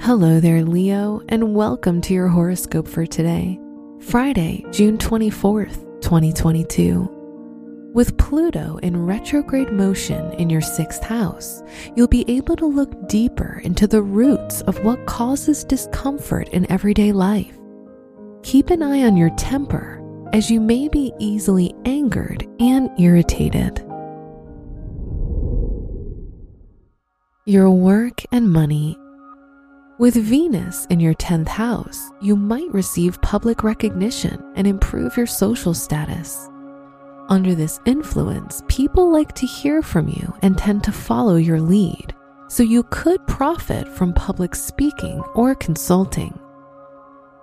Hello there, Leo, and welcome to your horoscope for today, Friday, June 24th, 2022. With Pluto in retrograde motion in your sixth house, you'll be able to look deeper into the roots of what causes discomfort in everyday life. Keep an eye on your temper, as you may be easily angered and irritated. Your work and money with Venus in your 10th house, you might receive public recognition and improve your social status. Under this influence, people like to hear from you and tend to follow your lead, so you could profit from public speaking or consulting.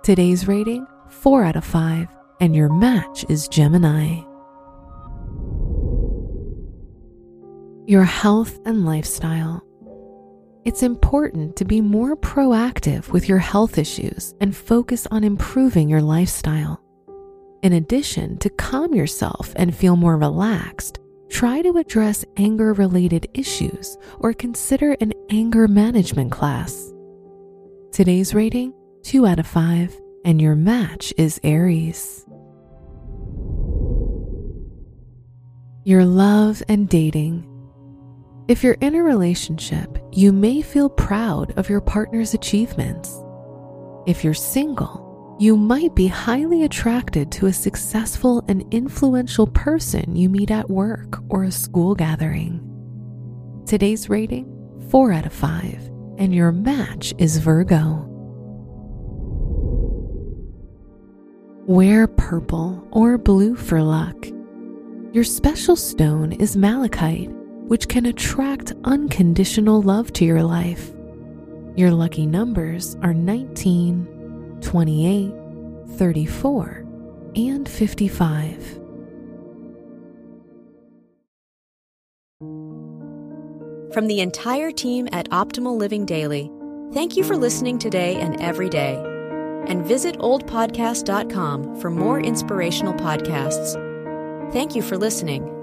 Today's rating 4 out of 5, and your match is Gemini. Your health and lifestyle. It's important to be more proactive with your health issues and focus on improving your lifestyle. In addition, to calm yourself and feel more relaxed, try to address anger related issues or consider an anger management class. Today's rating 2 out of 5, and your match is Aries. Your love and dating. If you're in a relationship, you may feel proud of your partner's achievements. If you're single, you might be highly attracted to a successful and influential person you meet at work or a school gathering. Today's rating 4 out of 5, and your match is Virgo. Wear purple or blue for luck. Your special stone is malachite which can attract unconditional love to your life. Your lucky numbers are 19, 28, 34, and 55. From the entire team at Optimal Living Daily, thank you for listening today and every day. And visit oldpodcast.com for more inspirational podcasts. Thank you for listening.